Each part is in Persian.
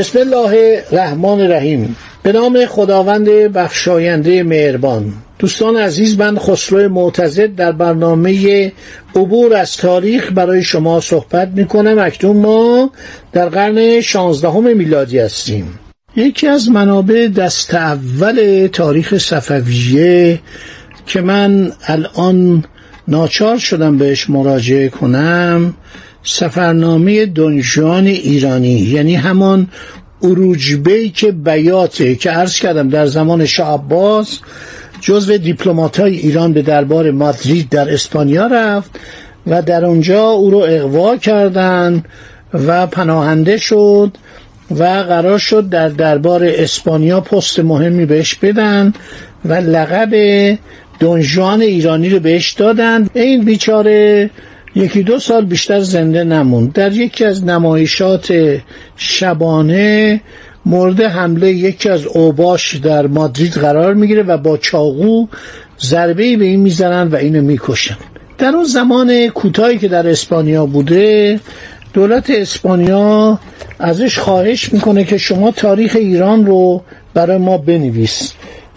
بسم الله الرحمن الرحیم. به نام خداوند بخشاینده مهربان. دوستان عزیز من خسرو معتزد در برنامه عبور از تاریخ برای شما صحبت می کنم اکنون ما در قرن شانزدهم میلادی هستیم. یکی از منابع دست اول تاریخ صفویه که من الان ناچار شدم بهش مراجعه کنم سفرنامه دنجان ایرانی یعنی همان که بیاته که عرض کردم در زمان شاه عباس جزو دیپلمات های ایران به دربار مادرید در اسپانیا رفت و در اونجا او رو اقوا کردند و پناهنده شد و قرار شد در دربار اسپانیا پست مهمی بهش بدن و لقب دنجان ایرانی رو بهش دادن. این بیچاره یکی دو سال بیشتر زنده نموند. در یکی از نمایشات شبانه مورد حمله یکی از اوباش در مادرید قرار می‌گیره و با چاقو ضربه به این می‌زنن و اینو می‌کشن. در اون زمان کوتاهی که در اسپانیا بوده دولت اسپانیا ازش خواهش می‌کنه که شما تاریخ ایران رو برای ما بنویس.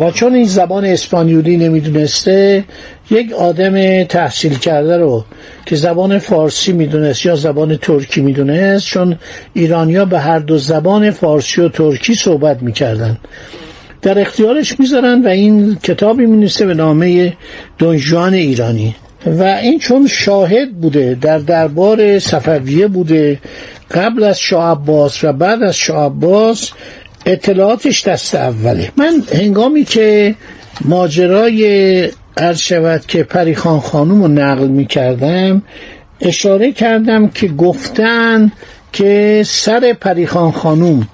و چون این زبان اسپانیولی نمی‌دونسته یک آدم تحصیل کرده رو که زبان فارسی می‌دونست یا زبان ترکی می‌دونست چون ایرانیا به هر دو زبان فارسی و ترکی صحبت می‌کردن. در اختیارش می‌ذارن و این کتابی می‌نویسه به نامه دنجوان ایرانی. و این چون شاهد بوده در دربار صفویه بوده قبل از شاه عباس و بعد از شاه عباس اطلاعاتش دست اوله. من هنگامی که ماجرای عرض شود که پریخان خانوم رو نقل می کردم اشاره کردم که گفتن که سر پریخان خانوم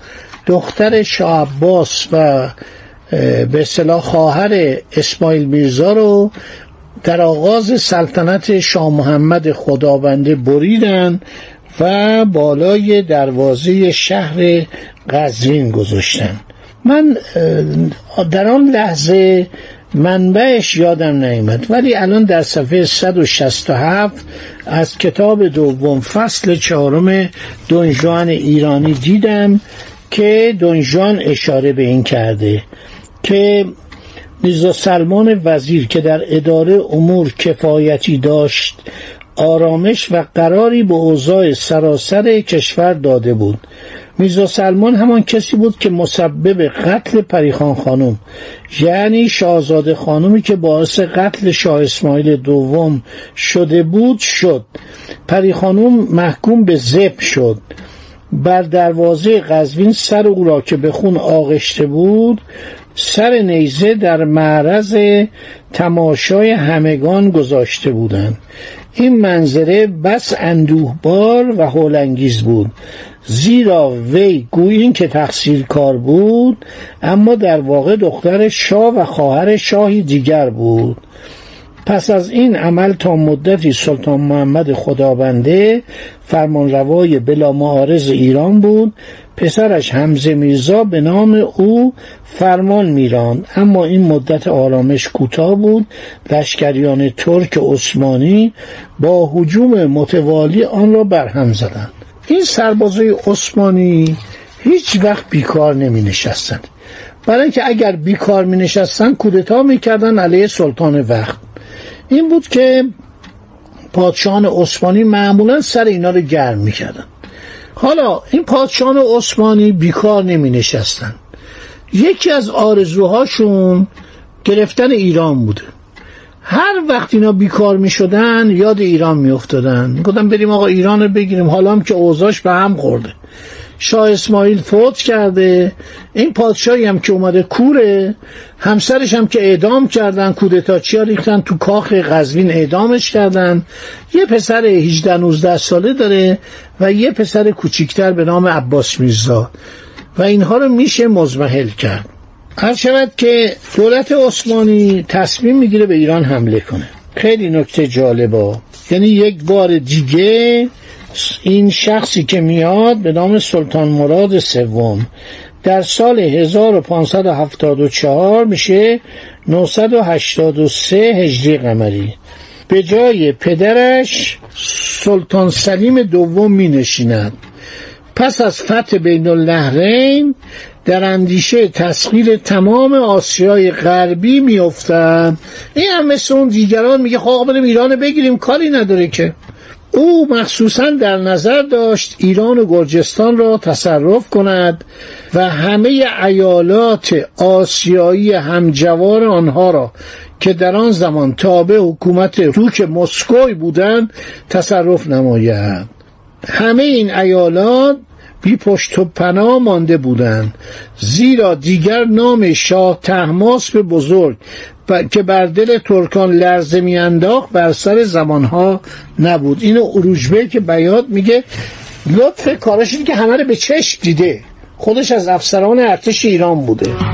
دختر شاه و به اصطلاح خواهر اسماعیل میرزا رو در آغاز سلطنت شاه محمد خدابنده بریدن و بالای دروازه شهر قزوین گذاشتن. من در آن لحظه منبعش یادم نیامد ولی الان در صفحه 167 از کتاب دوم فصل چهارم دنجان ایرانی دیدم که دنجان اشاره به این کرده که میرزا سلمان وزیر که در اداره امور کفایتی داشت آرامش و قراری به اوضاع سراسر کشور داده بود. میرزا سلمان همان کسی بود که مسبب قتل پریخان خانم یعنی شاهزاده خانومی که باعث قتل شاه اسماعیل دوم شده بود شد. پریخانوم محکوم به زب شد. بر دروازه قزوین سر او را که به خون آغشته بود سر نیزه در معرض تماشای همگان گذاشته بودند. این منظره بس اندوهبار و هولانگیز بود. زیرا وی گویین که تقصیر کار بود اما در واقع دختر شاه و خواهر شاهی دیگر بود. پس از این عمل تا مدتی سلطان محمد خدابنده فرمانروای بلا معارض ایران بود پسرش حمزه میرزا به نام او فرمان میراند. اما این مدت آرامش کوتاه بود. لشکریان ترک عثمانی با حجوم متوالی آن را برهم زدند. این سربازای عثمانی هیچ وقت بیکار نمی نشستن برای اینکه اگر بیکار می نشستن کودتا می کردن علیه سلطان وقت. این بود که پادشاهان عثمانی معمولا سر اینا رو گرم می کردن. حالا این پادشاهان عثمانی بیکار نمی نشستن یکی از آرزوهاشون گرفتن ایران بوده. هر وقت اینا بیکار می شدن یاد ایران می افتادن گفتم بریم آقا ایران رو بگیریم. حالا هم که اوضاش به هم خورده. شاه اسماعیل فوت کرده. این پادشاهی هم که اومده کوره. همسرش هم که اعدام کردن کودتاچی ها ریختن تو کاخ قزوین اعدامش کردن. یه پسر 18 19 ساله داره و یه پسر کوچیکتر به نام عباس میرزا. و اینها رو میشه مزمحل کرد. هر شود که دولت عثمانی تصمیم می‌گیره به ایران حمله کنه. خیلی نکته جالبه. یعنی یک بار دیگه این شخصی که میاد به نام سلطان مراد سوم در سال 1574 میشه 983 هجری قمری. به جای پدرش سلطان سلیم دوم می نشیند. پس از فتح بین النهرین در اندیشه تسخیر تمام آسیای غربی میافتند این هم مثل اون دیگران میگه خب بریم ایران بگیریم کاری نداره که. او مخصوصا در نظر داشت ایران و گرجستان را تصرف کند و همه ایالات آسیایی همجوار آنها را که در آن زمان تابع حکومت دوک مسکوی بودند تصرف نماید همه این ایالات بی پشت و پناه مانده بودند. زیرا دیگر نام شاه به بزرگ که بر دل ترکان لرزه میانداخت بر سر زمانها نبود. اینو اروجبه که بیاد میگه لطف کارش که همه رو به چشم دیده. خودش از افسران ارتش ایران بوده.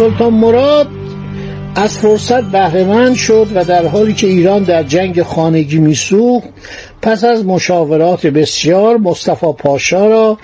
سلطان مراد از فرصت بهرهمند شد و در حالی که ایران در جنگ خانگی میسوخت پس از مشاورات بسیار مصطفی پاشا را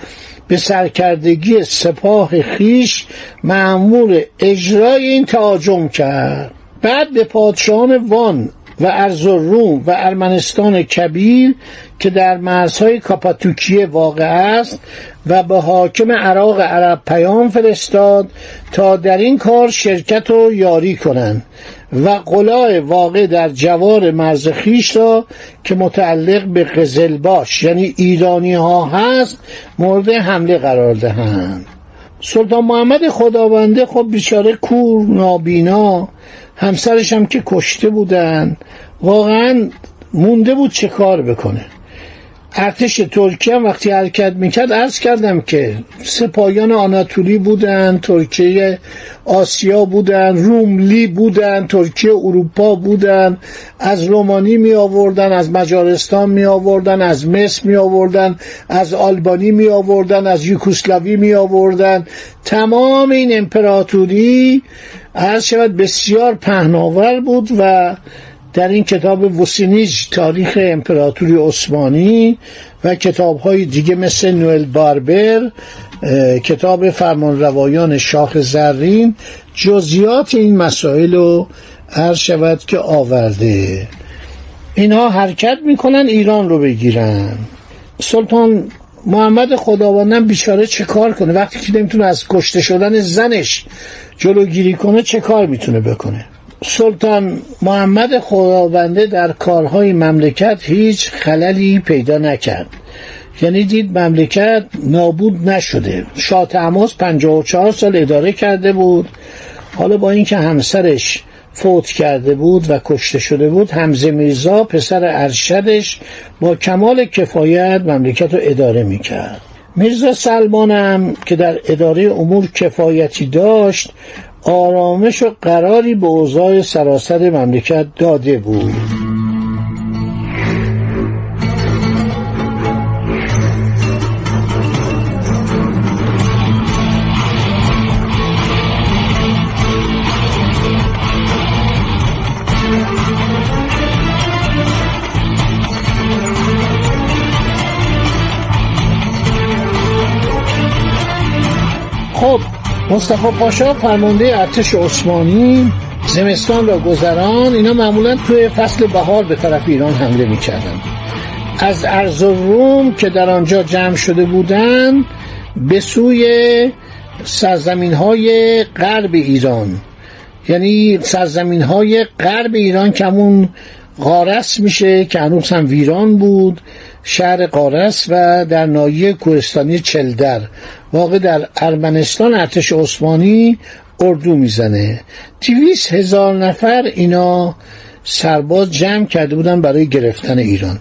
به سرکردگی سپاه خیش معمور اجرای این تهاجم کرد. بعد به پادشاهان وان و ارزالروم و ارمنستان کبیر که در مرزهای کاپاتوکیه واقع است و به حاکم عراق عرب پیام فرستاد تا در این کار شرکت و یاری کنند و قلاع واقع در جوار مرز خیش را که متعلق به قزلباش یعنی ایرانی ها هست مورد حمله قرار دهند. سلطان محمد خداونده خب بیچاره کور نابینا همسرش هم که کشته بودن. واقعا مونده بود چه کار بکنه. ارتش ترکیه وقتی حرکت می‌کرد ارز کردم که سپاهیان آناتولی بودن ترکیه آسیا بودن روملی بودن ترکیه اروپا بودن از رومانی می آوردن از مجارستان می آوردن از مصر می آوردن از آلبانی می آوردن از یوکوسلاوی می آوردن تمام این امپراتوری عرض شود بسیار پهناور بود و در این کتاب وسینیج تاریخ امپراتوری عثمانی و کتاب های دیگه مثل نوئل باربر کتاب فرمانروایان شاخ زرین جزیات این مسائل رو عرض شود که آورده. اینها حرکت می‌کنن ایران رو بگیرن. سلطان محمد خداوندم بیچاره چه کار کنه؟ وقتی که نمی‌تونه از کشته شدن زنش جلوگیری کنه چه کار می‌تونه بکنه؟ سلطان محمد خداونده در کارهای مملکت هیچ خللی پیدا نکرد. یعنی دید مملکت نابود نشده. شاه تماس 54 سال اداره کرده بود. حالا با اینکه همسرش فوت کرده بود و کشته شده بود حمزه میرزا پسر ارشدش با کمال کفایت مملکت رو اداره می‌کرد. میرزا سلمانم که در اداره امور کفایتی داشت آرامش و قراری به اوضاع سراسر مملکت داده بود. مصطفی پاشا فرمانده ارتش عثمانی زمستان را گذران اینا معمولا توی فصل بهار به طرف ایران حمله می‌کردن. از ارز روم که در آنجا جمع شده بودند به سوی سرزمین های غرب ایران. یعنی سرزمین های غرب ایران کمون قارس میشه که هنوز هم ویران بود. شهر قارس و در ناحیه کوهستانی چلدر. واقع در ارمنستان ارتش عثمانی اردو می‌زنه. دویست هزار نفر اینا سرباز جمع کرده بودن برای گرفتن ایران.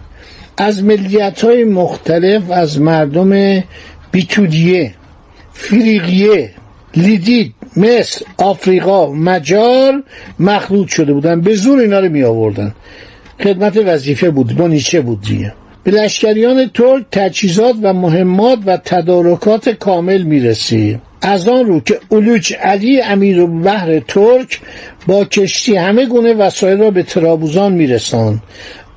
از ملیت های مختلف از مردم بیتودیه فریقیه لیدید مصر آفریقا مجار مخلوط شده بودن. به زور اینا رو می آوردن خدمت وظیفه بود نیچه بود دیگه. به لشکریان ترک تجهیزات و مهمات و تدارکات کامل می‌رسید از آن رو که اولوچ علی امیر و بحر ترک با کشتی همه گونه وسایل را به ترابوزان میرساند.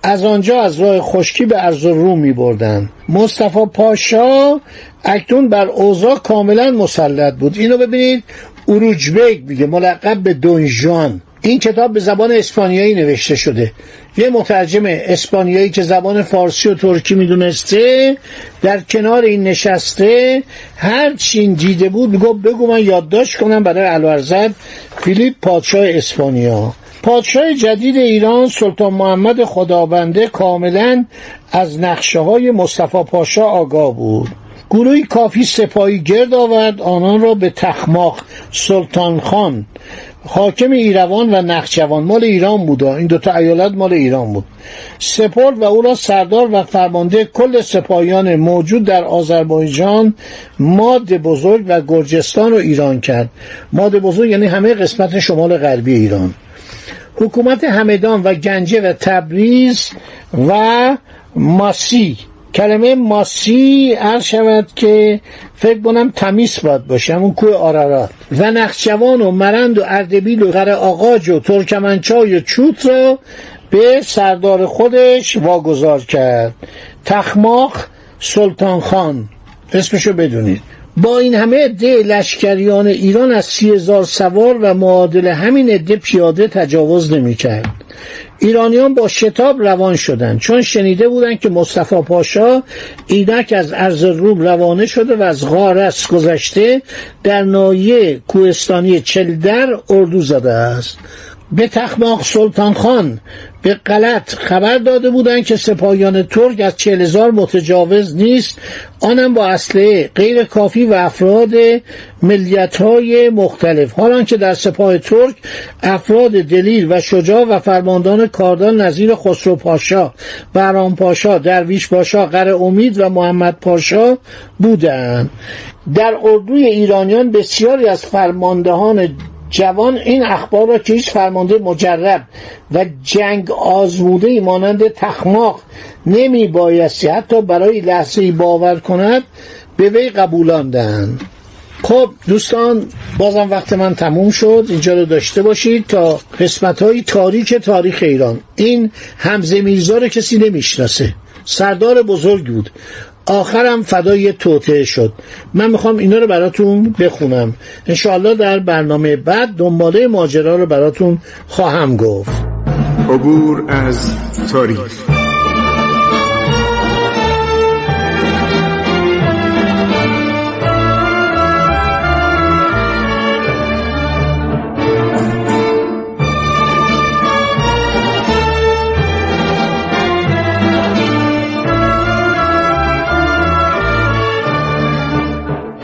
از آنجا از راه خشکی به ارز روم می بردن مصطفی پاشا اکنون بر اوضاع کاملا مسلط بود. اینو ببینید اروجبک میگه ملقب به دونجان این کتاب به زبان اسپانیایی نوشته شده. یه مترجم اسپانیایی که زبان فارسی و ترکی می‌دونسته در کنار این نشسته هر چین دیده بود میگو بگو من یادداشت کنم برای الورزد فیلیپ پادشاه اسپانیا. پادشاه جدید ایران سلطان محمد خدابنده کاملا از نقشه های مصطفی پاشا آگاه بود. گروهی کافی سپاهی گرد آورد آنان را به تخماق سلطان خان حاکم ایروان و نخجوان. مال ایران بود این دوتا ایالت مال ایران بود. سپرد و او را سردار و فرمانده کل سپاهیان موجود در آذربایجان ماد بزرگ و گرجستان رو ایران کرد. ماد بزرگ یعنی همه قسمت شمال غربی ایران. حکومت همدان و گنجه و تبریز و ماسی کلمه ماسی عرض شود که فکر کنم تمیز باید باشه همون کوه آرارات. و نخجوان و مرند و اردبیل و غر آقاج و ترکمنچای و چوت را به سردار خودش واگذار کرد. تخماق سلطان خان. اسمشو بدونید. با این همه عده لشکریان ایران از سی هزار سوار و معادل همین عده پیاده تجاوز نمی‌کرد. ایرانیان با شتاب روان شدند چون شنیده بودند که مصطفی پاشا اینک از ارز روم روانه شده و از غارس گذشته در نایه کوهستانی چلدر اردو زده است به تخماق سلطان خان به غلط خبر داده بودند که سپاهیان ترک از چهل هزار متجاوز نیست. آنم با اصله غیر کافی و افراد ملیت های مختلف. حالان که در سپاه ترک افراد دلیر و شجاع و فرماندان کاردان نظیر خسرو پاشا برام پاشا درویش پاشا قر امید و محمد پاشا بودند. در اردوی ایرانیان بسیاری از فرماندهان جوان این اخبار را که هیچ فرمانده مجرب و جنگ آزموده مانند تخماق نمی بایستی حتی برای لحظه باور کند به وی قبولاندن خب دوستان بازم وقت من تموم شد. اینجا رو داشته باشید تا قسمت های تاریک تاریخ ایران. این همزه میرزا کسی نمی‌شناسه. سردار بزرگ بود. آخرم فدای توته شد. من می‌خوام اینا رو براتون بخونم. انشاءالله در برنامه بعد دنباله ماجرا رو براتون خواهم گفت. عبور از تاریخ.